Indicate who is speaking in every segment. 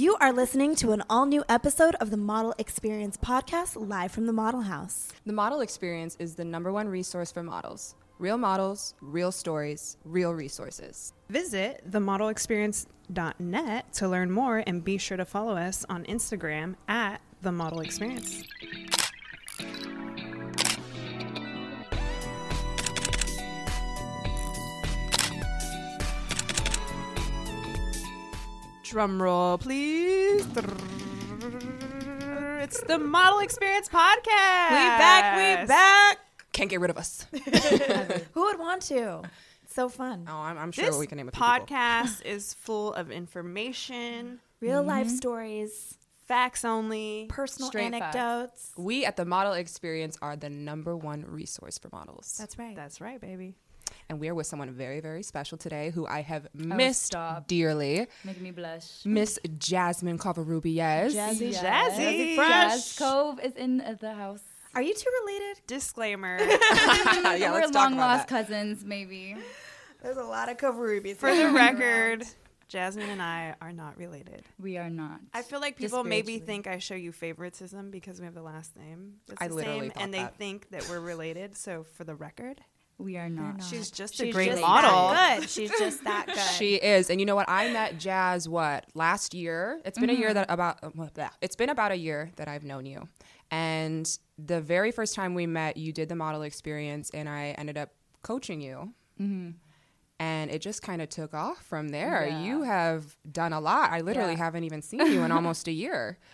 Speaker 1: You are listening to an all new episode of the Model Experience podcast live from the Model House.
Speaker 2: The Model Experience is the number one resource for models. Real models, real stories, real resources.
Speaker 3: Visit themodelexperience.net to learn more and be sure to follow us on Instagram at the Model Experience. Drum roll, please. It's the Model Experience podcast.
Speaker 1: We back, we back.
Speaker 2: Can't get rid of us.
Speaker 1: Who would want to? It's so fun.
Speaker 2: Oh, I'm, I'm sure
Speaker 3: This
Speaker 2: we can name a
Speaker 3: podcast is full of information,
Speaker 1: Real life stories,
Speaker 3: facts only.
Speaker 1: personal
Speaker 4: Straight facts.
Speaker 1: anecdotes.
Speaker 2: We at the Model Experience are the number one resource for models.
Speaker 1: That's right.
Speaker 3: That's right, baby.
Speaker 2: And we are with someone very, very special today who I have oh, missed
Speaker 4: stop.
Speaker 2: dearly.
Speaker 4: Making me blush.
Speaker 2: Miss Jasmine Covarrubias.
Speaker 1: Jazzy.
Speaker 3: Jazzy.
Speaker 4: Jazz Cove is in the house.
Speaker 1: Are you two related?
Speaker 3: Disclaimer.
Speaker 2: yeah,
Speaker 4: We're
Speaker 2: let's talk
Speaker 4: long
Speaker 2: about
Speaker 4: lost
Speaker 2: that.
Speaker 4: cousins, maybe.
Speaker 1: There's a lot of Covarrubias.
Speaker 3: For the record, Jasmine and I are not related.
Speaker 4: We are not.
Speaker 3: I feel like people maybe think I show you favoritism because we have the last name. That's
Speaker 2: I
Speaker 3: the
Speaker 2: literally
Speaker 3: same,
Speaker 2: thought
Speaker 3: and they think that we're related. So for the record,
Speaker 4: we are not.
Speaker 1: not.
Speaker 3: she's just a
Speaker 1: She's
Speaker 3: great
Speaker 1: just
Speaker 3: model.
Speaker 1: that good. She's just that good.
Speaker 2: She is, and you know what? I met Jazz what last year. It's been a year that about uh, blah. it's been about a year that I've known you, and the very first time we met, you did the model experience, and I ended up coaching you, and it just kind of took off from there.
Speaker 4: Yeah.
Speaker 2: You have done a lot. I literally
Speaker 4: Yeah.
Speaker 2: haven't even seen you in almost a year.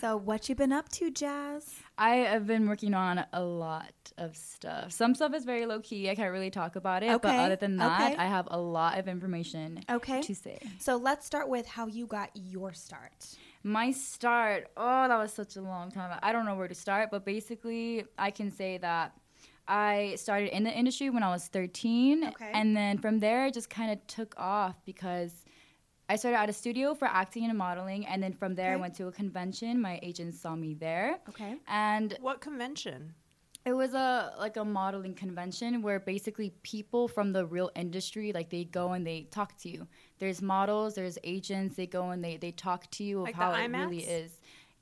Speaker 1: so, what you been up to, Jazz?
Speaker 4: I have been working on a lot of stuff. Some stuff is very low key. I can't really talk about it.
Speaker 1: Okay.
Speaker 4: But other than that,
Speaker 1: okay.
Speaker 4: I have a lot of information
Speaker 1: Okay.
Speaker 4: to say.
Speaker 1: So, let's start with how you got your start.
Speaker 4: My start, oh, that was such a long time. I don't know where to start, but basically, I can say that I started in the industry when I was 13.
Speaker 1: Okay.
Speaker 4: And then from there, it just kind of took off because I started at a studio for acting and modeling. And then from there, I went to a convention. My agent saw me there.
Speaker 1: Okay.
Speaker 4: And
Speaker 3: What convention?
Speaker 4: it was a like a modeling convention where basically people from the real industry like they go and they talk to you. There's models, there's agents, they go and they they talk to you of
Speaker 3: Like the
Speaker 4: how it really is.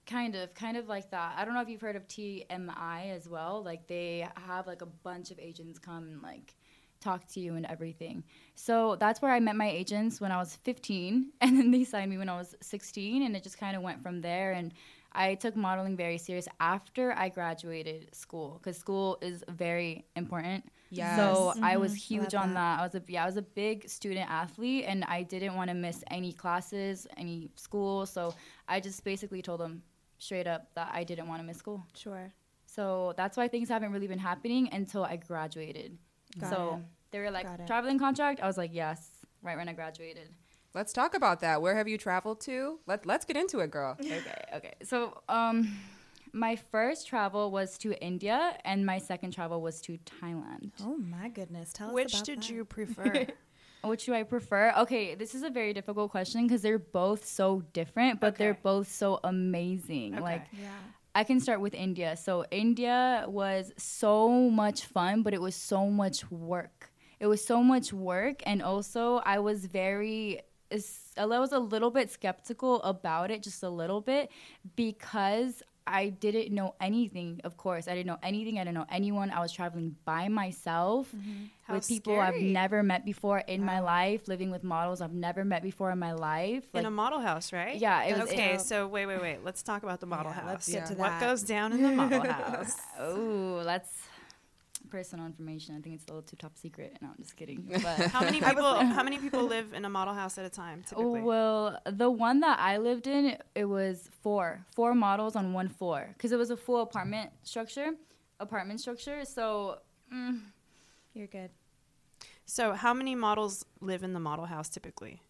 Speaker 4: Kind of, kind of like that. I don't know if you've heard of TMI as well. Like they have like a bunch of agents come and like talk to you and everything. So that's where I met my agents when I was 15, and then they signed me when I was 16, and it just kind of went from there. And I took modeling very serious after I graduated school because school is very important.
Speaker 2: Yes.
Speaker 4: So I was
Speaker 1: mm-hmm.
Speaker 4: huge
Speaker 1: Love
Speaker 4: on
Speaker 1: that.
Speaker 4: that. I was a yeah, I was a big student athlete, and I didn't want to miss any classes, any school. So I just basically told them straight up that I didn't want to miss school.
Speaker 1: Sure.
Speaker 4: So that's why things haven't really been happening until I graduated.
Speaker 1: Got
Speaker 4: so
Speaker 1: it.
Speaker 4: they were like
Speaker 1: Got it.
Speaker 4: traveling contract. I was like yes, right when I graduated.
Speaker 2: Let's talk about that. Where have you traveled to? Let Let's get into it, girl.
Speaker 4: okay, okay. So um, my first travel was to India, and my second travel was to Thailand.
Speaker 1: Oh, my goodness. Tell us
Speaker 3: Which did
Speaker 1: that.
Speaker 3: you prefer?
Speaker 4: Which do I prefer? Okay, this is a very difficult question because they're both so different, but they're both so amazing.
Speaker 3: Okay.
Speaker 4: Like
Speaker 1: Yeah.
Speaker 4: I can start with India. So India was so much fun, but it was so much work. It was so much work, and also I was very. I was a little bit skeptical about it, just a little bit, because I didn't know anything. Of course, I didn't know anything. I didn't know anyone. I was traveling by myself mm-hmm.
Speaker 3: How
Speaker 4: with people I've never met before in my life, living with models I've never met before in my life.
Speaker 3: in a model house, right?
Speaker 4: Yeah, it was-
Speaker 3: okay,
Speaker 4: it-
Speaker 3: so wait, wait, wait. Let's talk about the model
Speaker 1: Yeah,
Speaker 3: house.
Speaker 1: let's get to
Speaker 3: What goes down in the model house?
Speaker 4: Oh, that's personal information. I think it's a little too top secret. No, I'm just kidding. But
Speaker 3: How many people? how many people live in a model house at a time? Typically,
Speaker 4: well, the one that I lived in, it was four, four models on one floor because it was a full apartment structure, apartment structure. So mm,
Speaker 1: You're good.
Speaker 3: so how many models live in the model house typically?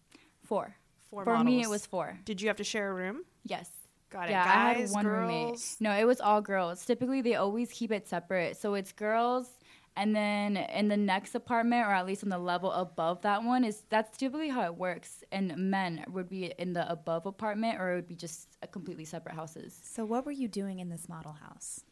Speaker 4: four.
Speaker 3: Four
Speaker 4: For me, it was four.
Speaker 3: Did you have to share a room?
Speaker 4: Yes.
Speaker 3: Got it.
Speaker 4: Yeah,
Speaker 3: Guys,
Speaker 4: I had one
Speaker 3: girls.
Speaker 4: roommate. No, it was all girls. Typically, they always keep it separate. So it's girls, and then in the next apartment, or at least on the level above that one, is that's typically how it works. And men would be in the above apartment, or it would be just a completely separate houses.
Speaker 1: So, what were you doing in this model house?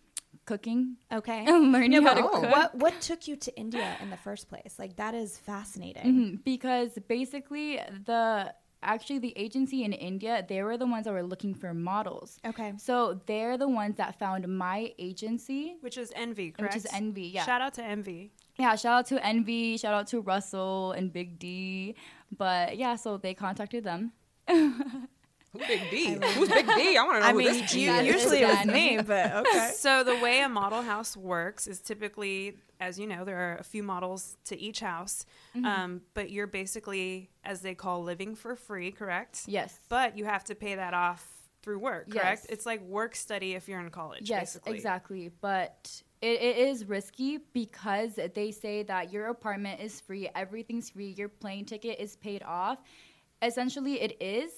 Speaker 4: Cooking,
Speaker 1: Okay.
Speaker 4: learning how to cook.
Speaker 1: What what took you to India in the first place? Like that is fascinating.
Speaker 4: Mhm, because basically the actually the agency in India, they were the ones that were looking for models.
Speaker 1: Okay.
Speaker 4: So they're the ones that found my agency.
Speaker 3: Which is Envy, correct?
Speaker 4: Which is Envy, yeah.
Speaker 3: Shout out to Envy.
Speaker 4: Yeah, shout out to Envy, shout out to Russell and Big D. But yeah, so they contacted them.
Speaker 2: Who Big D? Who's Big D? I want to know
Speaker 1: I
Speaker 2: who
Speaker 1: mean,
Speaker 2: this
Speaker 1: you,
Speaker 2: is.
Speaker 1: usually it was me, but okay.
Speaker 3: So the way a model house works is typically, as you know, there are a few models to each house,
Speaker 4: Mm-hmm.
Speaker 3: um, but you're basically, as they call, living for free, correct?
Speaker 4: Yes.
Speaker 3: But you have to pay that off through work, correct?
Speaker 4: Yes.
Speaker 3: It's like work study if you're in college.
Speaker 4: Yes,
Speaker 3: basically.
Speaker 4: exactly. But it, it is risky because they say that your apartment is free, everything's free, your plane ticket is paid off. Essentially, it is,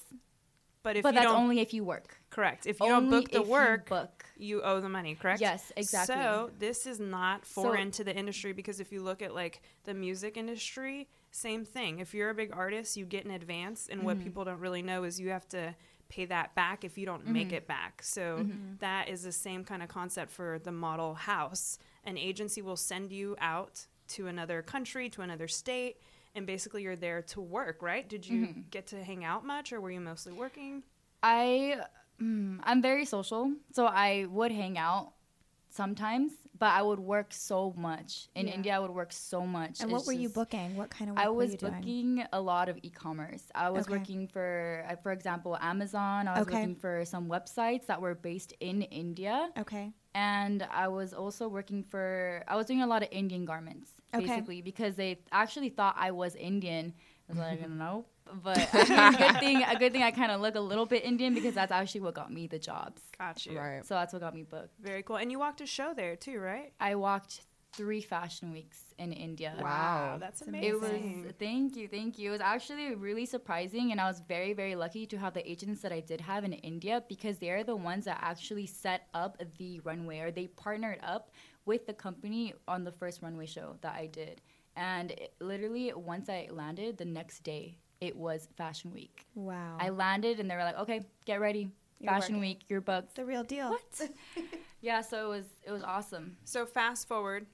Speaker 3: But if
Speaker 4: but
Speaker 3: you
Speaker 4: that's
Speaker 3: don't,
Speaker 4: only if you work.
Speaker 3: correct, if you don't book the
Speaker 4: if you
Speaker 3: work,
Speaker 4: book.
Speaker 3: you owe the money, correct?
Speaker 4: Yes, exactly.
Speaker 3: So this is not
Speaker 4: So-
Speaker 3: foreign to the industry because if you look at like the music industry, same thing. If you're a big artist, you get an advance, and
Speaker 4: Mm-hmm.
Speaker 3: what people don't really know is you have to pay that back if you don't make
Speaker 4: Mm-hmm.
Speaker 3: it back. So that is the same kind of concept for the model house. An agency will send you out to another country, to another state. And basically, you're there to work, right? Did you
Speaker 4: Mm-hmm.
Speaker 3: get to hang out much, or were you mostly working?
Speaker 4: I mm, I'm very social, so I would hang out sometimes, but I would work so much. In
Speaker 1: Yeah.
Speaker 4: India, I would work so much.
Speaker 1: And
Speaker 4: It's
Speaker 1: what were you booking? What kind of work
Speaker 4: I
Speaker 1: were
Speaker 4: was
Speaker 1: you doing?
Speaker 4: booking a lot of e-commerce. I was
Speaker 1: Okay.
Speaker 4: working for, uh, for example, Amazon. I was
Speaker 1: Okay.
Speaker 4: working for some websites that were based in India,
Speaker 1: Okay.
Speaker 4: and I was also working for. I was doing a lot of Indian garments,
Speaker 1: Okay.
Speaker 4: basically, because they actually thought I was Indian. I was like, no, but I mean, good thing. A good thing I kind of look a little bit Indian because that's actually what got me the jobs.
Speaker 3: Got you.
Speaker 2: Right.
Speaker 4: So that's what got me booked.
Speaker 3: Very cool. And you walked a show there too, right?
Speaker 4: I walked three fashion weeks in India.
Speaker 2: Wow.
Speaker 3: that's amazing.
Speaker 4: It was thank you, thank you. It was actually really surprising, and I was very, very lucky to have the agents that I did have in India because they're the ones that actually set up the runway, or they partnered up with the company on the first runway show that I did. And it, literally, once I landed, the next day it was Fashion Week.
Speaker 1: Wow.
Speaker 4: I landed, and they were like, "Okay, get ready,
Speaker 1: You're
Speaker 4: Fashion
Speaker 1: working.
Speaker 4: Week, you're booked."
Speaker 1: the real deal.
Speaker 4: What? yeah, so it was it was awesome.
Speaker 3: So fast forward,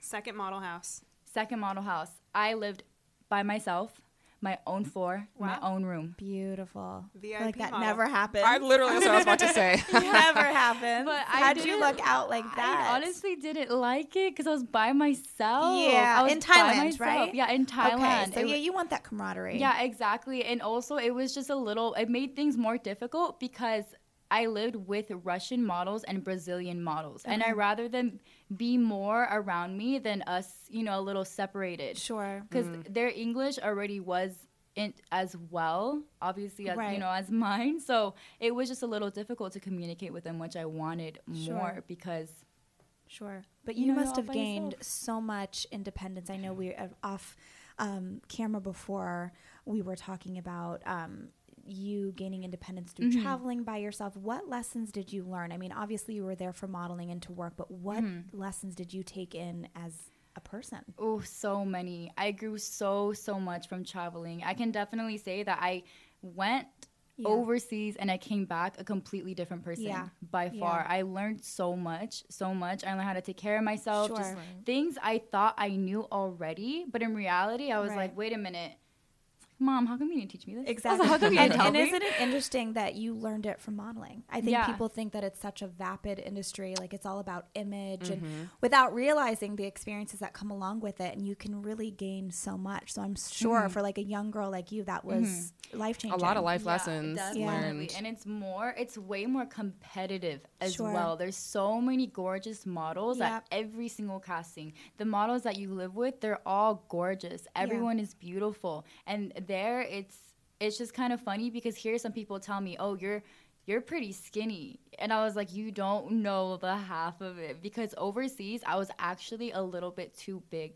Speaker 3: second model house.
Speaker 4: Second model house. I lived by myself, my own floor, my own room.
Speaker 1: Beautiful.
Speaker 3: VIP
Speaker 1: like that
Speaker 3: model.
Speaker 1: never happened.
Speaker 2: I literally that's what I was about to say.
Speaker 1: never happened.
Speaker 4: But I
Speaker 1: How'd you look out like that?
Speaker 4: I honestly didn't like it because I was by myself.
Speaker 1: Yeah,
Speaker 4: I was
Speaker 1: in Thailand,
Speaker 4: myself.
Speaker 1: right?
Speaker 4: Yeah, in Thailand.
Speaker 1: Okay, so
Speaker 4: It
Speaker 1: yeah, you want that camaraderie.
Speaker 4: yeah, exactly. And also, it was just a little. It made things more difficult because I lived with Russian models and Brazilian models, and I rather them be more around me than us, you know, a little separated.
Speaker 1: Sure.
Speaker 4: because their English already was in as well, obviously as
Speaker 1: Right.
Speaker 4: you know as mine. So it was just a little difficult to communicate with them, which I wanted
Speaker 1: Sure.
Speaker 4: more because
Speaker 1: Sure. But
Speaker 4: You
Speaker 1: you,
Speaker 4: know,
Speaker 1: must have gained
Speaker 4: yourself.
Speaker 1: so much independence. I know we uh, off um, camera before we were talking about um, you gaining independence through
Speaker 4: Mhm.
Speaker 1: traveling by yourself. What lessons did you learn? I mean, obviously you were there for modeling and to work, but what
Speaker 4: Mm-hmm.
Speaker 1: lessons did you take in as a person?
Speaker 4: oh, so many. I grew so so much from traveling. I can definitely say that I went.
Speaker 1: Yeah.
Speaker 4: Overseas and I came back a completely different person
Speaker 1: Yeah.
Speaker 4: by far.
Speaker 1: Yeah.
Speaker 4: I learned so much, so much. I learned how to take care of myself. Just
Speaker 1: Sure.
Speaker 4: things I thought I knew already, but in reality, I was
Speaker 1: Right.
Speaker 4: like, wait a minute. Mom, how come you didn't teach me this? I was like,
Speaker 1: Exactly.
Speaker 4: how come you
Speaker 1: and
Speaker 4: didn't tell
Speaker 1: and
Speaker 4: me?
Speaker 1: isn't it interesting that you learned it from modeling? I think
Speaker 4: Yeah.
Speaker 1: people think that it's such a vapid industry, like it's all about image,
Speaker 4: Mm-hmm.
Speaker 1: and without realizing the experiences that come along with it, and you can really gain so much. So I'm sure
Speaker 4: Mm-hmm.
Speaker 1: for like a young girl like you, that was life changing.
Speaker 2: a lot of life
Speaker 4: Yeah,
Speaker 2: lessons
Speaker 4: definitely.
Speaker 2: learned.
Speaker 4: And it's more, it's way more competitive as
Speaker 1: Sure.
Speaker 4: well. There's so many gorgeous models
Speaker 1: Yep.
Speaker 4: at every single casting. The models that you live with, they're all gorgeous. Everyone is beautiful. And there it's it's just kind of funny because here some people tell me, "Oh, you're you're pretty skinny." And I was like, "You don't know the half of it because overseas I was actually a little bit too big.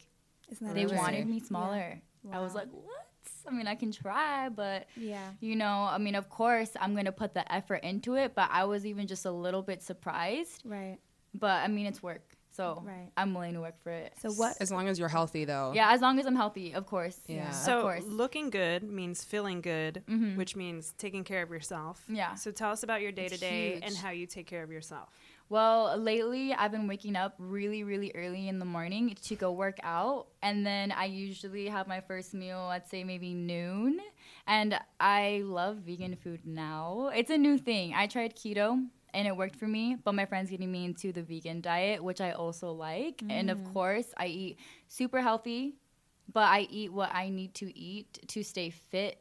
Speaker 1: Isn't that
Speaker 4: They wanted me smaller." I was like, "What?" I mean, I can try, but
Speaker 1: Yeah.
Speaker 4: you know, I mean, of course, I'm going to put the effort into it, but I was even just a little bit surprised.
Speaker 1: Right.
Speaker 4: But I mean, it's work. So
Speaker 1: Right.
Speaker 4: I'm willing to work for it.
Speaker 1: So what?
Speaker 2: As long as you're healthy, though.
Speaker 4: Yeah, as long as I'm healthy, of course.
Speaker 2: Yeah.
Speaker 4: Of
Speaker 3: So
Speaker 4: course.
Speaker 3: looking good means feeling good,
Speaker 4: Mhm.
Speaker 3: which means taking care of yourself.
Speaker 4: Yeah.
Speaker 3: So tell us about your day to day and how you take care of yourself.
Speaker 4: Well, lately I've been waking up really, really early in the morning to go work out. And then I usually have my first meal, I'd say maybe noon. And I love vegan food now. It's a new thing. I tried keto and it worked for me, but my friend's getting me into the vegan diet, which I also like. And of course, I eat super healthy, but I eat what I need to eat to stay fit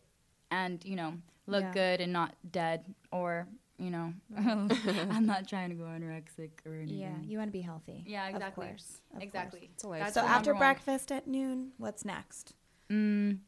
Speaker 4: and, you know, look
Speaker 1: Yeah.
Speaker 4: good and not dead or, you know, I'm not trying to go anorexic or anything.
Speaker 1: Yeah, you want to be healthy.
Speaker 4: Yeah,
Speaker 1: Of
Speaker 4: exactly.
Speaker 1: course, of
Speaker 4: exactly.
Speaker 2: It's a life.
Speaker 4: That's
Speaker 1: So after
Speaker 4: number one.
Speaker 1: breakfast at noon, what's next?
Speaker 4: Mm,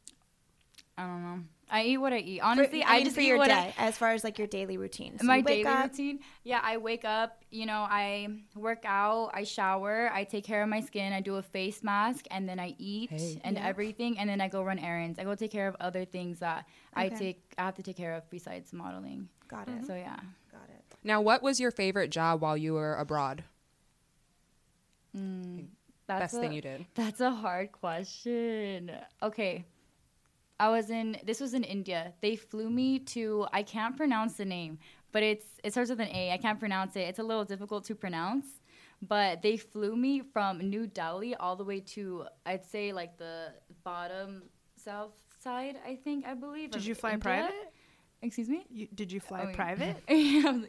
Speaker 4: I don't know. I eat what I eat. Honestly,
Speaker 1: for,
Speaker 4: I,
Speaker 1: I, mean,
Speaker 4: just
Speaker 1: for
Speaker 4: eat
Speaker 1: your
Speaker 4: what
Speaker 1: day, as far as like your daily routine. So
Speaker 4: my daily
Speaker 1: up,
Speaker 4: routine. Yeah, I wake up. You know, I work out. I shower. I take care of my skin. I do a face mask, and then I eat
Speaker 2: Hey.
Speaker 4: and
Speaker 1: Yeah.
Speaker 4: everything, and then I go run errands. I go take care of other things that I take. I have to take care of besides modeling.
Speaker 1: Got it.
Speaker 4: So yeah.
Speaker 1: Got it.
Speaker 2: Now, what was your favorite job while you were abroad?
Speaker 4: Mm, that's
Speaker 2: Best
Speaker 4: a-
Speaker 2: thing you did.
Speaker 4: That's a hard question. Okay. I was in this was in India. They flew me to I can't pronounce the name, but it's it starts with an A. I can't pronounce it. It's a little difficult to pronounce. But they flew me from New Delhi all the way to I'd say like the bottom south side, I think, I believe.
Speaker 3: Did you fly
Speaker 4: India.
Speaker 3: private?
Speaker 4: Excuse me?
Speaker 3: You, did you fly
Speaker 4: Oh,
Speaker 3: private?
Speaker 4: Yeah,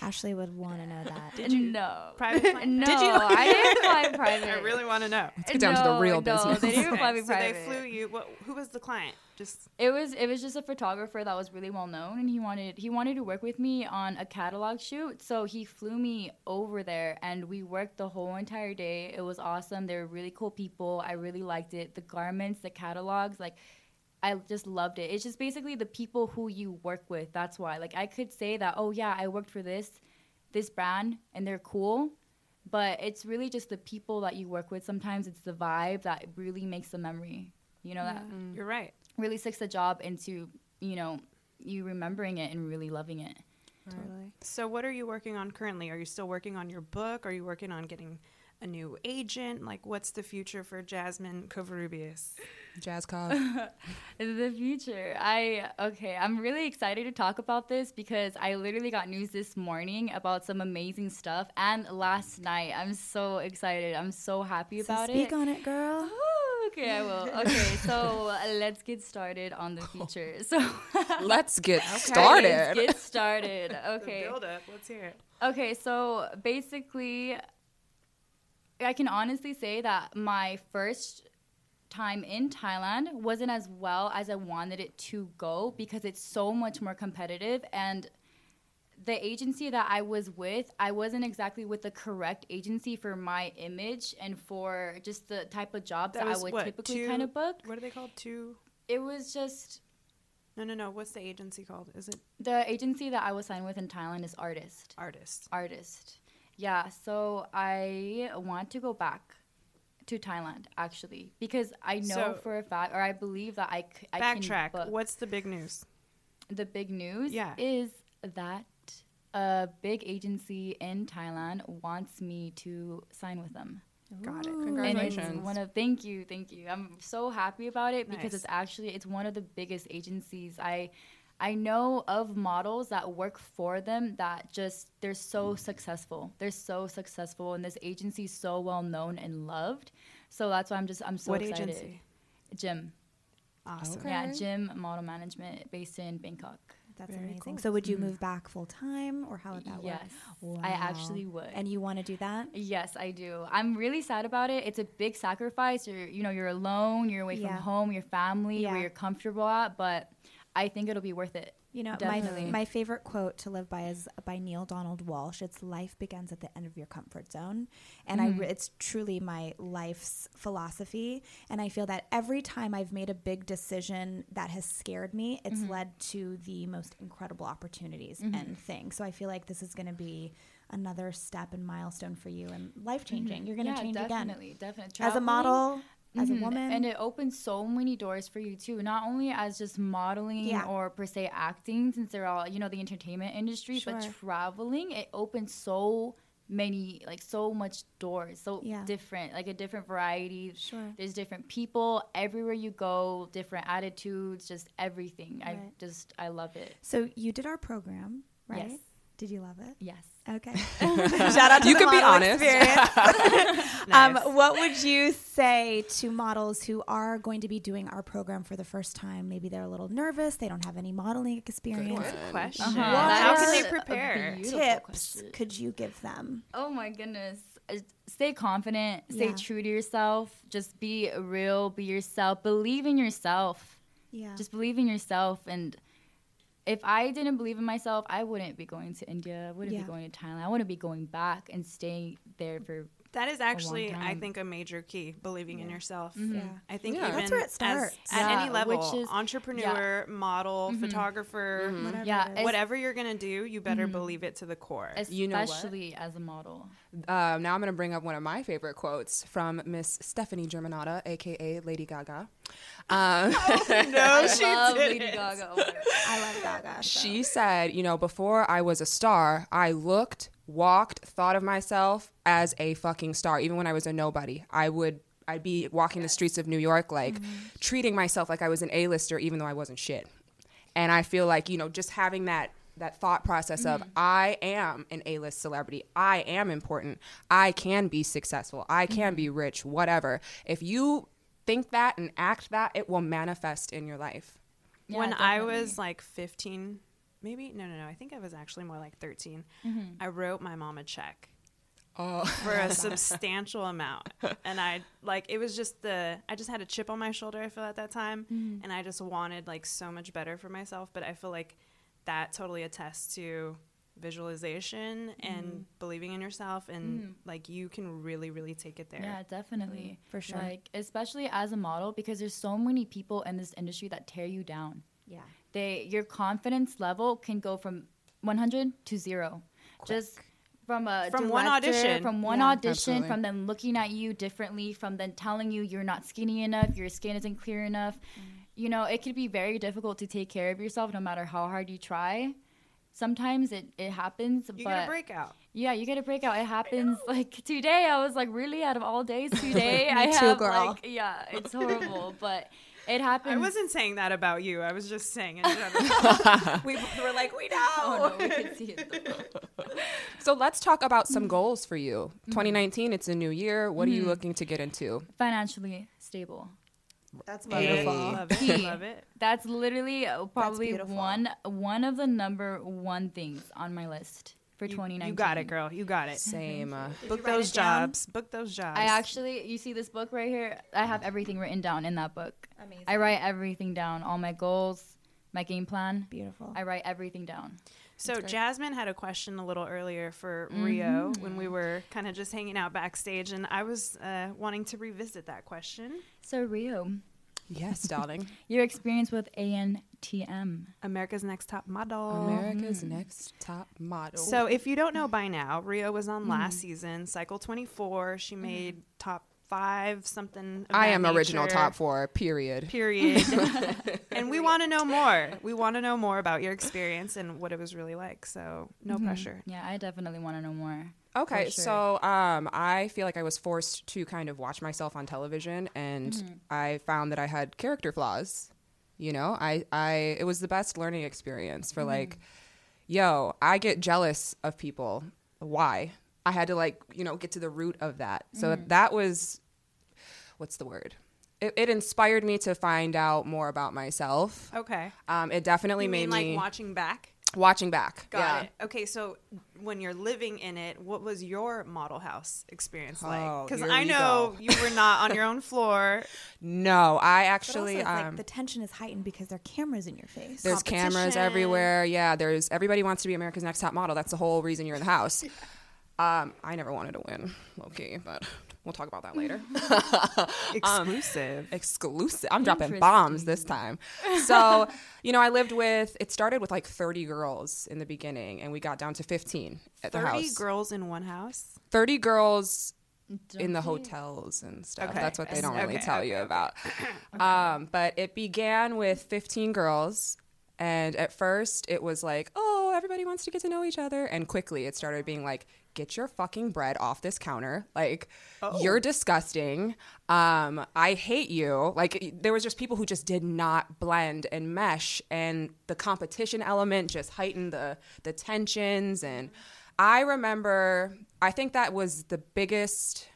Speaker 1: Ashley would want to know that.
Speaker 3: Did you-
Speaker 4: no.
Speaker 3: Private flight?
Speaker 4: No,
Speaker 3: Did you?
Speaker 4: I didn't fly private.
Speaker 3: I really want to know.
Speaker 2: Let's get down to the real
Speaker 4: no,
Speaker 2: business.
Speaker 4: They didn't fly me
Speaker 3: so
Speaker 4: private.
Speaker 3: they flew you. What, who was the client? Just
Speaker 4: It was it was just a photographer that was really well known, and he wanted he wanted to work with me on a catalog shoot. So he flew me over there, and we worked the whole entire day. It was awesome. They were really cool people. I really liked it. The garments, the catalogs, like I just loved it. It's just basically the people who you work with. That's why. Like I could say that, oh yeah, I worked for this this brand, and they're cool. But it's really just the people that you work with. Sometimes it's the vibe that really makes the memory. You know that mm.
Speaker 3: you're right.
Speaker 4: really sticks the job into you know you remembering it and really loving it
Speaker 1: Totally.
Speaker 3: So what are you working on currently? Are you still working on your book? Are you working on getting a new agent? Like, what's the future for Jasmine Covarrubias?
Speaker 2: Jazz Cove.
Speaker 4: the future i okay i'm really excited to talk about this because i literally got news this morning about some amazing stuff and last night i'm so excited i'm so happy
Speaker 1: So
Speaker 4: about
Speaker 1: speak
Speaker 4: it Speak
Speaker 1: on it, girl.
Speaker 4: Okay i will okay so uh, let's get started on the future so
Speaker 2: Let's get
Speaker 4: let's
Speaker 2: started.
Speaker 4: get started
Speaker 3: The
Speaker 4: okay
Speaker 3: build up. Let's hear it.
Speaker 4: Okay, so basically, I can honestly say that my first time in Thailand wasn't as well as I wanted it to go because it's so much more competitive and the agency that I was with, I wasn't exactly with the correct agency for my image and for just the type of jobs that,
Speaker 3: That
Speaker 4: I would
Speaker 3: what,
Speaker 4: typically
Speaker 3: two-
Speaker 4: kind of book.
Speaker 3: What are they called? Two?
Speaker 4: It was just
Speaker 3: No, no, no. What's the agency called? Is it
Speaker 4: the agency that I was signed with in Thailand is Artist.
Speaker 3: artist?
Speaker 4: artist. Yeah, so I want to go back to Thailand actually because I know
Speaker 3: So-
Speaker 4: for a fact, or I believe that I, c- I
Speaker 3: Backtrack.
Speaker 4: can book.
Speaker 3: What's the big news?
Speaker 4: the big news
Speaker 3: Yeah.
Speaker 4: is that a big agency in Thailand wants me to sign with them.
Speaker 3: Got it.
Speaker 1: Ooh.
Speaker 4: And
Speaker 2: Congratulations.
Speaker 4: it's one of thank you, thank you. I'm so happy about it because it's actually it's one of the biggest agencies. I I know of models that work for them that just they're so mm. successful. They're so successful and this agency is so well known and loved. So that's why I'm just I'm so excited.
Speaker 3: what
Speaker 4: excited.
Speaker 3: agency?
Speaker 4: Gym.
Speaker 3: Awesome.
Speaker 2: Okay.
Speaker 4: Yeah, gym model management based in Bangkok.
Speaker 1: That's
Speaker 3: Very
Speaker 1: amazing.
Speaker 3: cool.
Speaker 1: So would you mm. move back full time or how would that
Speaker 4: yes.
Speaker 1: work?
Speaker 4: I
Speaker 1: Wow.
Speaker 4: actually would.
Speaker 1: And you want to do that?
Speaker 4: Yes, I do. I'm really sad about it. It's a big sacrifice. You're, you know, you're alone. You're away
Speaker 1: Yeah.
Speaker 4: from home, your family,
Speaker 1: Yeah.
Speaker 4: where you're comfortable at. But I think it'll be worth it.
Speaker 1: You know, my,
Speaker 4: Definitely.
Speaker 1: my favorite quote to live by is by Neale Donald Walsch. It's life begins at the end of your comfort zone. And I re- mm-hmm. it's truly my life's philosophy. And I feel that every time I've made a big decision that has scared me, it's mm-hmm. led to the most incredible opportunities mm-hmm. and things. So I feel like this is going to be another step and milestone for you and life changing. You're going to
Speaker 4: Yeah,
Speaker 1: change again.
Speaker 4: definitely, definitely.
Speaker 1: As a model, as a
Speaker 4: Mhm.
Speaker 1: woman.
Speaker 4: and it opens so many doors for you too. Not only as just modeling
Speaker 1: Yeah.
Speaker 4: or per se acting, since they're all you know the entertainment industry, but traveling it opens so many like so much doors, so
Speaker 1: Yeah.
Speaker 4: different, like a different variety.
Speaker 1: Sure.
Speaker 4: There's different people everywhere you go, different attitudes, just everything. I just I love it.
Speaker 1: So you did our program, right?
Speaker 4: Yes.
Speaker 1: Did you love it?
Speaker 4: Yes.
Speaker 1: Okay. Shout out to
Speaker 2: You
Speaker 1: the
Speaker 2: can be honest.
Speaker 3: Nice.
Speaker 1: Um, what would you say to models who are going to be doing our program for the first time? Maybe they're a little nervous. They don't have any modeling experience.
Speaker 2: one.
Speaker 3: question.
Speaker 4: Uh-huh.
Speaker 3: How can they prepare?
Speaker 1: Tips
Speaker 4: question.
Speaker 1: could you give them?
Speaker 4: Oh my goodness. Uh, Stay confident, stay
Speaker 1: Yeah.
Speaker 4: true to yourself, just be real, be yourself, believe in yourself.
Speaker 1: Yeah.
Speaker 4: Just believe in yourself and if I didn't believe in myself, I wouldn't be going to India. I wouldn't
Speaker 1: Yeah.
Speaker 4: be going to Thailand. I wouldn't be going back and staying there for
Speaker 3: That is actually, I think, a major key. Believing in yourself.
Speaker 1: Yeah.
Speaker 3: I think
Speaker 2: Yeah.
Speaker 3: even
Speaker 1: That's where it
Speaker 3: as-
Speaker 1: starts.
Speaker 3: at any level,
Speaker 4: which is-
Speaker 3: entrepreneur, model, photographer,
Speaker 1: Whatever
Speaker 4: Yeah,
Speaker 1: it is.
Speaker 3: whatever you're gonna do, you better believe it to the core.
Speaker 2: You know what?
Speaker 4: especially as a model.
Speaker 2: Um, now I'm going to bring up one of my favorite quotes from Miss Stefani Germanotta, aka Lady Gaga. Um,
Speaker 3: no,
Speaker 4: I love Lady Gaga. Oh.
Speaker 1: I love Gaga. so.
Speaker 2: she said, you know, before I was a star, I looked, walked, thought of myself as a fucking star. Even when I was a nobody, I would. I'd be walking the streets of New York, like mm-hmm. treating myself like I was an A-lister, even though I wasn't shit. And I feel like you know, just having that that thought process of mm-hmm. I am an A-list celebrity, I am important, I can be successful, I can be mm-hmm. rich, whatever. If you think that and act that, it will manifest in your life.
Speaker 4: Yeah,
Speaker 3: when I was like 15, maybe no, no, no. I think I was actually more like 13.
Speaker 4: Mm-hmm.
Speaker 3: I wrote my mom a check
Speaker 2: Oh.
Speaker 3: for a substantial amount, and I like it was just the I just had a chip on my shoulder. I feel at that time,
Speaker 4: Mm-hmm.
Speaker 3: and I just wanted like so much better for myself. But I feel like that totally attests to visualization
Speaker 4: Mm-hmm.
Speaker 3: and believing in yourself and like you can really really take it there
Speaker 4: Yeah, definitely.
Speaker 1: For sure.
Speaker 4: Like, especially as a model, because there's so many people in this industry that tear you down.
Speaker 1: Yeah.
Speaker 4: They your confidence level can go from 100 to 0. Just from a
Speaker 3: From one audition.
Speaker 4: from one
Speaker 1: Yeah.
Speaker 4: audition,
Speaker 2: Absolutely.
Speaker 4: from them looking at you differently, from them telling you you're not skinny enough, your skin isn't clear enough. Mm. You know, it could be very difficult to take care of yourself no matter how hard you try. Sometimes it, it happens,
Speaker 3: you
Speaker 4: but
Speaker 3: get a breakout
Speaker 4: yeah, you get a breakout. It happens like today. I was like, really, out of all days, today I
Speaker 1: too,
Speaker 4: have
Speaker 1: girl.
Speaker 4: like, yeah, it's horrible, but it happened.
Speaker 3: I wasn't saying that about you. I was just saying in general.
Speaker 1: we were like, we know.
Speaker 4: Oh no, we can see it.
Speaker 2: So let's talk about some goals for you. 2019, it's a new year. What are you looking to get into?
Speaker 4: Financially stable.
Speaker 1: That's
Speaker 2: Hey.
Speaker 1: wonderful.
Speaker 3: love it love it
Speaker 4: That's literally uh, probably
Speaker 1: beautiful.
Speaker 4: one one of the number one things on my list for
Speaker 3: You-
Speaker 4: 2019.
Speaker 3: You got it, girl. You got it.
Speaker 2: Same. Uh,
Speaker 3: Book those
Speaker 1: it down?
Speaker 3: jobs. Book those jobs.
Speaker 4: I actually, you see this book right here. I have everything written down in that book.
Speaker 1: Amazing.
Speaker 4: I write everything down, all my goals, my game plan.
Speaker 1: Beautiful.
Speaker 4: I write everything down.
Speaker 3: So. Jasmine had a question a little earlier for
Speaker 4: Mm-hmm.
Speaker 3: Rio when we were kind of just hanging out backstage, and I was uh, wanting to revisit that question.
Speaker 4: So Rio,
Speaker 2: yes, darling.
Speaker 4: your experience with ANTM.
Speaker 3: America's Next Top Model.
Speaker 2: America's Next Top Model.
Speaker 3: So if you don't know by now, Rio was on
Speaker 4: Mm-hmm.
Speaker 3: last season, Cycle 24. She made top five something. of
Speaker 2: I
Speaker 3: that
Speaker 2: am original top four. Period.
Speaker 3: period. and we want to know more. We want to know more about your experience and what it was really like. So no
Speaker 4: Mm-hmm.
Speaker 3: pressure.
Speaker 4: Yeah, I definitely want to know more.
Speaker 2: Okay,
Speaker 4: sure.
Speaker 2: so um, I feel like I was forced to kind of watch myself on television, and
Speaker 4: Mm-hmm.
Speaker 2: I found that I had character flaws. You know, I, I it was the best learning experience
Speaker 4: Mm-hmm.
Speaker 2: for like, yo, I get jealous of people. Why? I had to like you know get to the root of that. So
Speaker 4: Mm-hmm.
Speaker 2: that was, what's the word? It, it inspired me to find out more about myself.
Speaker 3: Okay.
Speaker 2: Um, it definitely
Speaker 3: You
Speaker 2: made
Speaker 3: mean like
Speaker 2: me
Speaker 3: watching back?
Speaker 2: Watching back.
Speaker 3: Got
Speaker 2: yeah.
Speaker 3: it. Okay, so when you're living in it, what was your model house experience like?
Speaker 2: Oh,
Speaker 3: Because
Speaker 2: here
Speaker 3: I know you were not on your own floor.
Speaker 2: No, I actually
Speaker 1: also, it's
Speaker 2: um,
Speaker 1: like the tension is heightened because there are cameras in your face.
Speaker 2: There's cameras everywhere. Yeah, there's everybody wants to be America's Next Top Model. That's the whole reason you're in the house. Um, I never wanted to win, okay, but we'll talk about that later.
Speaker 3: Exclusive.
Speaker 2: Exclusive. I'm dropping bombs this time. So, you know, I lived with. It started with like 30 girls in the beginning, and we got down to 15 at the
Speaker 3: 30
Speaker 2: house.
Speaker 3: girls in one house?
Speaker 2: 30 girls in the
Speaker 4: Don't
Speaker 2: hotels and stuff.
Speaker 3: Okay.
Speaker 2: That's what they don't really
Speaker 3: Okay,
Speaker 2: tell
Speaker 3: okay,
Speaker 2: you
Speaker 3: okay.
Speaker 2: about. Um, but it began with 15 girls. And at first, it was like, oh, everybody wants to get to know each other. And quickly it started being like, get your fucking bread off this counter. Like, you're disgusting. Um, I hate you. Like, there was just people who just did not blend and mesh. And the competition element just heightened the, the tensions. And I remember, I think that was the biggest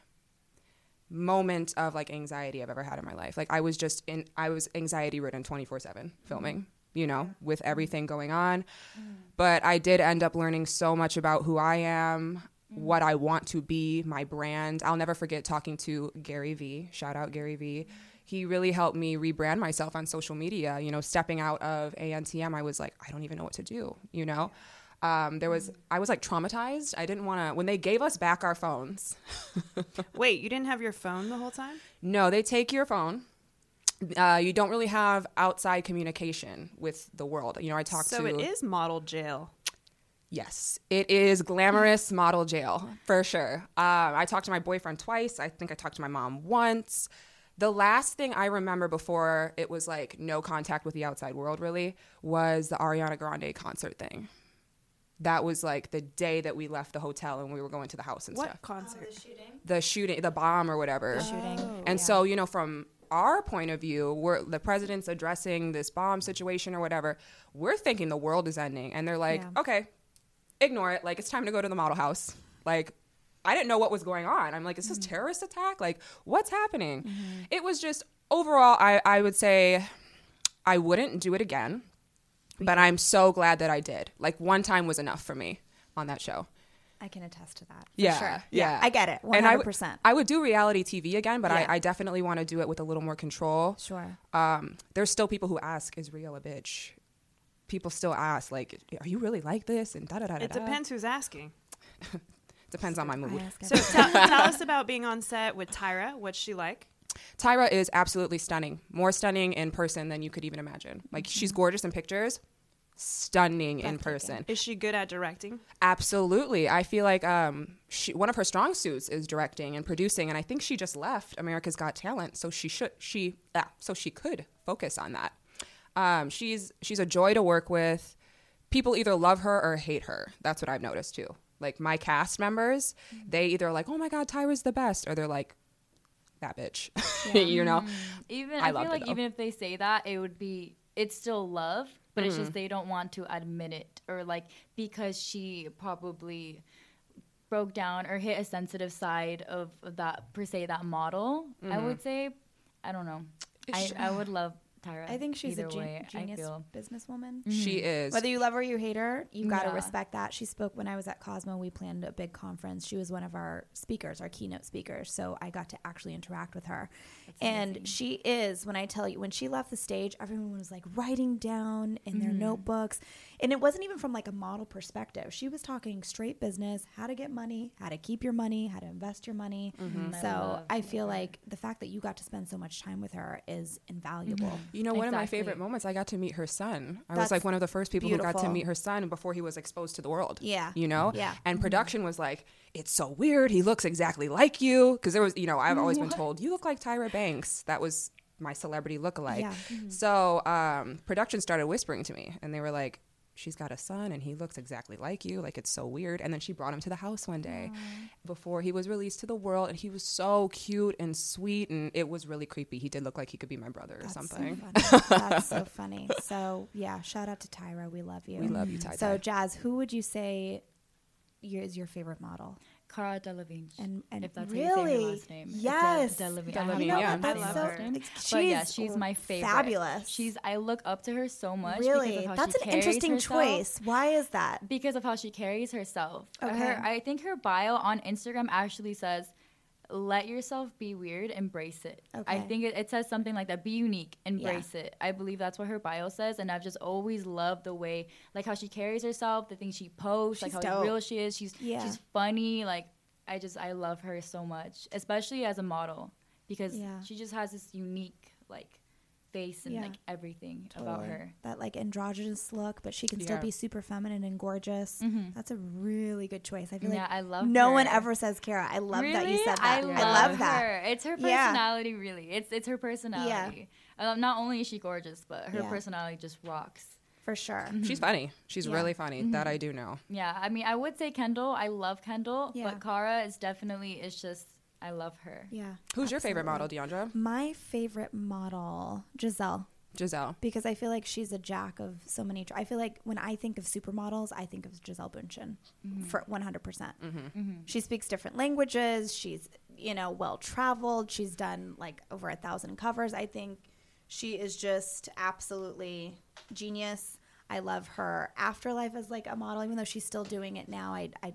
Speaker 2: moment of like anxiety I've ever had in my life. Like I was just in I was anxiety ridden 24/7 filming, you know, with mm-hmm. everything going on. Mm-hmm. But I did end up learning so much about who I am, mm-hmm. what I want to be, my brand. I'll never forget talking to Gary Vee. Shout out Gary Vee. He really helped me rebrand myself on social media. You know, stepping out of ANTM, I was like, I don't even know what to do, you know? Um, there was, I was like traumatized. I didn't want to, when they gave us back our phones,
Speaker 3: Wait, you didn't have your phone the whole time?
Speaker 2: no, they take your phone. Uh, you don't really have outside communication with the world. You know, I talked
Speaker 3: so
Speaker 2: to.
Speaker 3: So it is model jail.
Speaker 2: Yes, it is glamorous model jail for sure. Um, I talked to my boyfriend twice. I think I talked to my mom once. The last thing I remember before it was like no contact with the outside world really was the Ariana Grande concert thing. That was like the day that we left the hotel and we were going to the house and
Speaker 3: What
Speaker 2: stuff.
Speaker 3: concert?
Speaker 2: The shooting, the bomb or whatever.
Speaker 1: shooting.
Speaker 2: And so, you know, from our point of view, we're the president's addressing this bomb situation or whatever. We're thinking the world is ending, and they're like,
Speaker 1: Yeah.
Speaker 2: okay, ignore it. Like it's time to go to the model house. Like I didn't know what was going on. I'm like, is this
Speaker 1: Mm-hmm.
Speaker 2: terrorist attack? Like what's happening? It was just overall. I I would say I wouldn't do it again, but I'm so glad that I did. Like one time was enough for me on that show.
Speaker 1: I can attest to that. For
Speaker 2: Yeah,
Speaker 1: sure.
Speaker 2: yeah.
Speaker 1: I get it. One
Speaker 2: And I
Speaker 1: hundred
Speaker 2: would-
Speaker 1: percent.
Speaker 2: I would do reality TV again, but
Speaker 1: Yeah.
Speaker 2: I, I definitely want to do it with a little more control.
Speaker 1: Sure.
Speaker 2: Um, there's still people who ask, "Is Rio a bitch?" People still ask, like, "Are you really like this?" And da da da da.
Speaker 3: It depends who's asking.
Speaker 2: Depends on my mood.
Speaker 3: So tell, tell us about being on set with Tyra. What's she like?
Speaker 2: Tyra is absolutely stunning. More stunning in person than you could even imagine. Like she's gorgeous in pictures, stunning in person.
Speaker 3: Is she good at directing?
Speaker 2: Absolutely. I feel like um, she, one of her strong suits is directing and producing, and I think she just left America's Got Talent, so she should she ah, so she could focus on that. Um, she's she's a joy to work with. People either love her or hate her. That's what I've noticed too. Like my cast members, they either like, "Oh my God, Tyra's the best," or they're like, "That bitch," you know.
Speaker 4: Even
Speaker 2: I
Speaker 4: I, feel like
Speaker 2: though.
Speaker 4: even if they say that, it would be it's still love, but it's
Speaker 2: Mm-hmm.
Speaker 4: just they don't want to admit it or like because she probably broke down or hit a sensitive side of that per se that model. I
Speaker 2: Mm-hmm.
Speaker 4: would say, I don't know. I, I would love Tyra.
Speaker 1: I think she's
Speaker 4: either
Speaker 1: a gen-
Speaker 4: way, I
Speaker 1: genius
Speaker 4: feel.
Speaker 1: businesswoman. Mm-hmm.
Speaker 2: She is.
Speaker 1: Whether you love her or you hate her, you've got to
Speaker 4: Yeah.
Speaker 1: respect that. She spoke when I was at Cosmo. We planned a big conference. She was one of our speakers, our keynote speakers. So I got to actually interact with her. and she is, when I tell you, when she left the stage, everyone was like writing down in their mm-hmm. notebooks. And it wasn't even from like a model perspective. She was talking straight business, how to get money, how to keep your money, how to invest your money. Mm-hmm.
Speaker 4: I
Speaker 1: So
Speaker 4: love
Speaker 1: I feel like the fact that you got to spend so much time with her is invaluable. Mm-hmm.
Speaker 2: You know, one of my favorite moments, I got to meet her son. I was like one of the first people who got to meet her son before he was exposed to the world.
Speaker 1: Yeah.
Speaker 2: You know?
Speaker 1: Yeah.
Speaker 2: And mm-hmm. production was like, it's so weird. He looks exactly like you. Because there was, you know, I've always been told, you look like Tyra Banks. That was my celebrity lookalike.
Speaker 1: Yeah.
Speaker 2: So um, production started whispering to me, and they were like, she's got a son and he looks exactly like you like it's so weird and then she brought him to the house one day before he was released to the world and he was so cute and sweet and it was really creepy he did look like he could be my brother or
Speaker 1: That's
Speaker 2: something
Speaker 1: So. That's so funny. So yeah, shout out to Tyra. We love you.
Speaker 2: we love you Ty
Speaker 1: So Jazz, who would you say is your favorite model?
Speaker 4: Cara Delevingne.
Speaker 1: And and
Speaker 4: if that's how you say her
Speaker 1: really,
Speaker 4: last name.
Speaker 1: yes,
Speaker 4: De- Delevingne.
Speaker 2: Delevingne,
Speaker 1: You know
Speaker 2: yeah.
Speaker 1: That's
Speaker 3: I love
Speaker 1: so.
Speaker 3: her.
Speaker 1: She's
Speaker 4: But yeah, she's my favorite.
Speaker 1: Fabulous.
Speaker 4: She's I look up to her so much.
Speaker 1: really.
Speaker 4: Because of how
Speaker 1: That's an interesting
Speaker 4: herself.
Speaker 1: choice. Why is that?
Speaker 4: Because of how she carries herself.
Speaker 1: Okay.
Speaker 4: Her, I think her bio on Instagram actually says, "Let yourself be weird, embrace it." I think it, it says something like that. Be unique, embrace it. I believe that's what her bio says, and I've just always loved the way, like how she carries herself, the things she posts,
Speaker 1: She's
Speaker 4: like how
Speaker 1: dope.
Speaker 4: real she is. She's
Speaker 1: Yeah.
Speaker 4: she's funny. Like I just I love her so much, especially as a model because
Speaker 1: Yeah.
Speaker 4: she just has this unique like face and
Speaker 1: Yeah.
Speaker 4: like everything about her.
Speaker 1: That like androgynous look, but she can still
Speaker 2: Yeah.
Speaker 1: be super feminine and gorgeous.
Speaker 4: Mhm.
Speaker 1: That's a really good choice. I feel
Speaker 4: Yeah,
Speaker 1: like
Speaker 4: I love
Speaker 1: no one ever says Cara. I love that you said that.
Speaker 4: I
Speaker 1: I
Speaker 4: love,
Speaker 1: love, that.
Speaker 4: her. It's her
Speaker 1: Yeah.
Speaker 4: personality, really. It's it's her personality. Um, not only is she gorgeous, but her
Speaker 1: Yeah.
Speaker 4: personality just rocks.
Speaker 1: for sure.
Speaker 2: She's funny. She's
Speaker 1: Yeah.
Speaker 2: really funny. That I do know.
Speaker 4: Yeah, I mean, I would say Kendall. I love Kendall,
Speaker 1: Yeah.
Speaker 4: but Cara is definitely it's just I love her.
Speaker 1: Yeah.
Speaker 2: Who's your favorite model,
Speaker 1: absolutely.
Speaker 2: Deandra?
Speaker 1: My favorite model, Gisele,
Speaker 2: Gisele.
Speaker 1: because I feel like she's a jack of so many. I feel like when I think of supermodels, I think of Gisele Bündchen mm-hmm. for 100%. percent mm-hmm. Mm-hmm. She speaks different languages. She's, you know, well traveled. She's done like over a thousand covers. I think she is just absolutely genius. I love her afterlife as like a model, even though she's still doing it now. I, I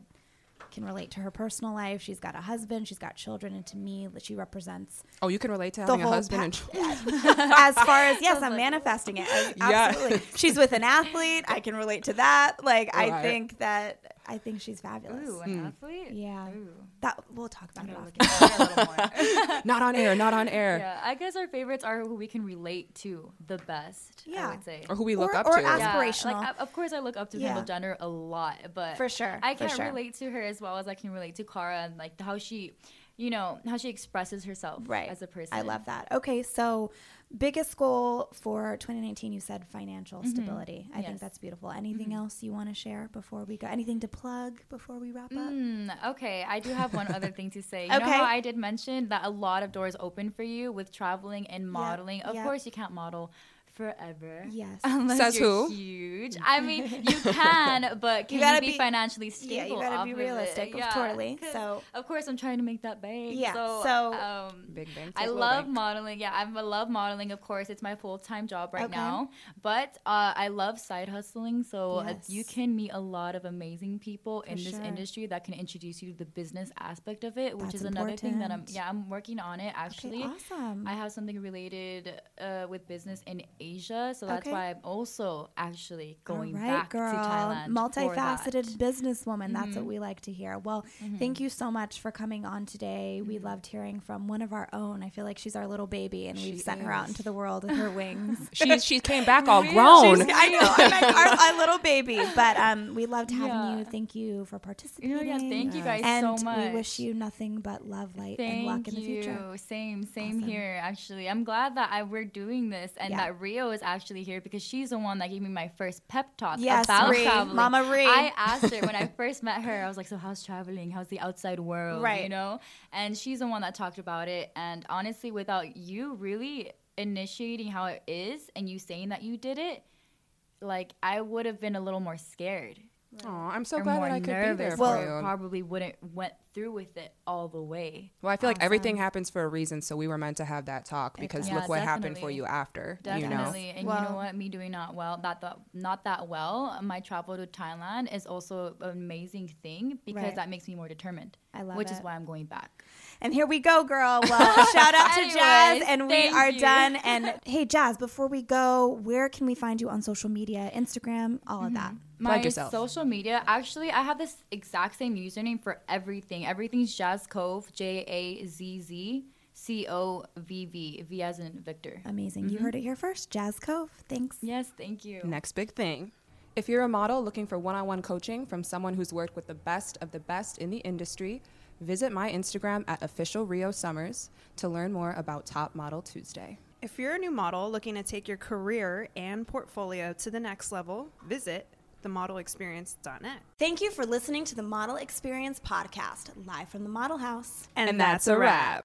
Speaker 1: can relate to her personal life. She's got a husband, she's got children, and to me, she represents
Speaker 2: Oh, you can relate to having a husband
Speaker 1: pa-
Speaker 2: and children.
Speaker 1: as far as yes, I'm manifesting it. As-
Speaker 2: Yeah.
Speaker 1: She's with an athlete. I can relate to that. Like oh,
Speaker 2: I
Speaker 1: think that I think she's fabulous.
Speaker 4: Ooh, an hmm. athlete.
Speaker 1: Yeah.
Speaker 4: Ooh.
Speaker 1: That we'll talk about it
Speaker 4: gonna
Speaker 1: after.
Speaker 4: look into that a little more.
Speaker 2: not on air, not on air.
Speaker 4: yeah, I guess our favorites are who we can relate to the best.
Speaker 1: Yeah.
Speaker 4: I would say.
Speaker 2: Or who we look
Speaker 1: Or-
Speaker 2: up
Speaker 1: or
Speaker 2: to.
Speaker 1: ask-
Speaker 4: Yeah,
Speaker 1: aspirational.
Speaker 4: like, of course, I look up to
Speaker 1: Yeah.
Speaker 4: Kendall Jenner a lot, but
Speaker 1: For sure,
Speaker 4: I can't
Speaker 1: sure.
Speaker 4: relate to her as well as I can relate to Cara and like how she, you know, how she expresses herself
Speaker 1: Right.
Speaker 4: as a person.
Speaker 1: I love that. Okay, so biggest goal for 2019 you said financial stability. I think that's beautiful. Anything else you want to share before we go? Anything to plug before we wrap up?
Speaker 4: Mm, okay, I do have one other thing to say. You know
Speaker 1: Okay.
Speaker 4: how I did mention that a lot of doors open for you with traveling and modeling. Of
Speaker 1: yep.
Speaker 4: course, you can't model forever.
Speaker 1: Yes.
Speaker 4: Unless
Speaker 2: Says
Speaker 4: you're
Speaker 2: who?
Speaker 4: Huge. I mean, you can, but can you,
Speaker 1: gotta
Speaker 4: be,
Speaker 1: be-
Speaker 4: financially stable?
Speaker 1: Yeah, you gotta
Speaker 4: off
Speaker 1: be
Speaker 4: of
Speaker 1: realistic,
Speaker 4: Yeah,
Speaker 1: totally.
Speaker 4: 'cause
Speaker 1: So-
Speaker 4: of course, I'm trying to make that bank.
Speaker 1: Yeah,
Speaker 4: So,
Speaker 1: so-
Speaker 4: um,
Speaker 2: Big bank.
Speaker 4: I love
Speaker 2: bank.
Speaker 4: modeling. Yeah, I love modeling. Of course, it's my full time job right
Speaker 1: Okay.
Speaker 4: now. But uh, I love side hustling. So uh,
Speaker 1: Yes.
Speaker 4: you can meet a lot of amazing people in this
Speaker 1: sure.
Speaker 4: industry that can introduce you to the business aspect of it, which
Speaker 1: That's
Speaker 4: is another thing that I'm. Yeah, I'm working on it actually.
Speaker 1: Okay, awesome.
Speaker 4: I have something related uh, with business in Asia, so that's
Speaker 1: Okay.
Speaker 4: why I'm also actually going
Speaker 1: right,
Speaker 4: back
Speaker 1: girl.
Speaker 4: to Thailand.
Speaker 1: Multifaceted
Speaker 4: that. Mm-hmm.
Speaker 1: businesswoman. That's what we like to hear. Well, thank you so much for coming on today. We
Speaker 4: Mm-hmm.
Speaker 1: loved hearing from one of our own. I feel like she's our little baby, and we've
Speaker 2: She
Speaker 1: sent her out into the world with her wings.
Speaker 2: She she came back all grown.
Speaker 1: She's- I know, I'm like our, our little baby, but um, we loved having
Speaker 4: Yeah.
Speaker 1: you. Thank you for participating.
Speaker 4: You yeah, thank you guys
Speaker 1: and
Speaker 4: so much.
Speaker 1: And we wish you nothing but love, light, and luck in the
Speaker 4: you.
Speaker 1: future.
Speaker 4: Same, same
Speaker 1: Awesome.
Speaker 4: here. Actually, I'm glad that I we're doing this and
Speaker 1: Yeah.
Speaker 4: that Rio is actually here because she's the one that gave me my first pep talk
Speaker 1: Yes,
Speaker 4: about
Speaker 1: Ree.
Speaker 4: traveling.
Speaker 1: Mama Ree.
Speaker 4: I asked her when I first met her. I was like, "So how's traveling? How's the outside world?
Speaker 1: Right.
Speaker 4: You know?" And she's the one that talked about it. And honestly, without you really initiating how it is and you saying that you did it, like I would have been a little more scared.
Speaker 2: Aw, I'm so
Speaker 4: or
Speaker 2: glad that I could
Speaker 4: nervous.
Speaker 2: be there
Speaker 1: Well-
Speaker 2: for you.
Speaker 4: probably wouldn't went through with it all the way.
Speaker 2: Well, I feel like everything
Speaker 1: um,
Speaker 2: happens for a reason, so we were meant to have that talk because
Speaker 4: Yeah,
Speaker 2: look what happened for you after.
Speaker 4: Definitely.
Speaker 2: You know,
Speaker 4: And you know what? Me doing not well, not that not that well. My travel to Thailand is also an amazing thing because
Speaker 1: Right.
Speaker 4: that makes me more determined.
Speaker 1: I love
Speaker 4: which is why I'm going back.
Speaker 1: And here we go, girl. Well, shout out to
Speaker 4: Anyways,
Speaker 1: Jazz, and we are
Speaker 4: you.
Speaker 1: done. And hey, Jazz, before we go, where can we find you on social media, Instagram, all of mm-hmm. that?
Speaker 4: My
Speaker 2: yourself.
Speaker 4: social media, actually, I have this exact same username for everything. Everything's Jazz Cove, J A Z Z C O V V, V as in Victor.
Speaker 1: Amazing. You mm-hmm. heard it here first. Jazz Cove. Thanks.
Speaker 4: Yes, thank you.
Speaker 2: next big thing. If you're a model looking for one-on-one coaching from someone who's worked with the best of the best in the industry, visit my Instagram at official Rio Summers to learn more about Top Model Tuesday.
Speaker 3: If you're a new model looking to take your career and portfolio to the next level, visit themodelexperience.net.
Speaker 1: Thank you for listening to the Model Experience podcast, live from the Model House.
Speaker 3: And,
Speaker 2: And that's a wrap.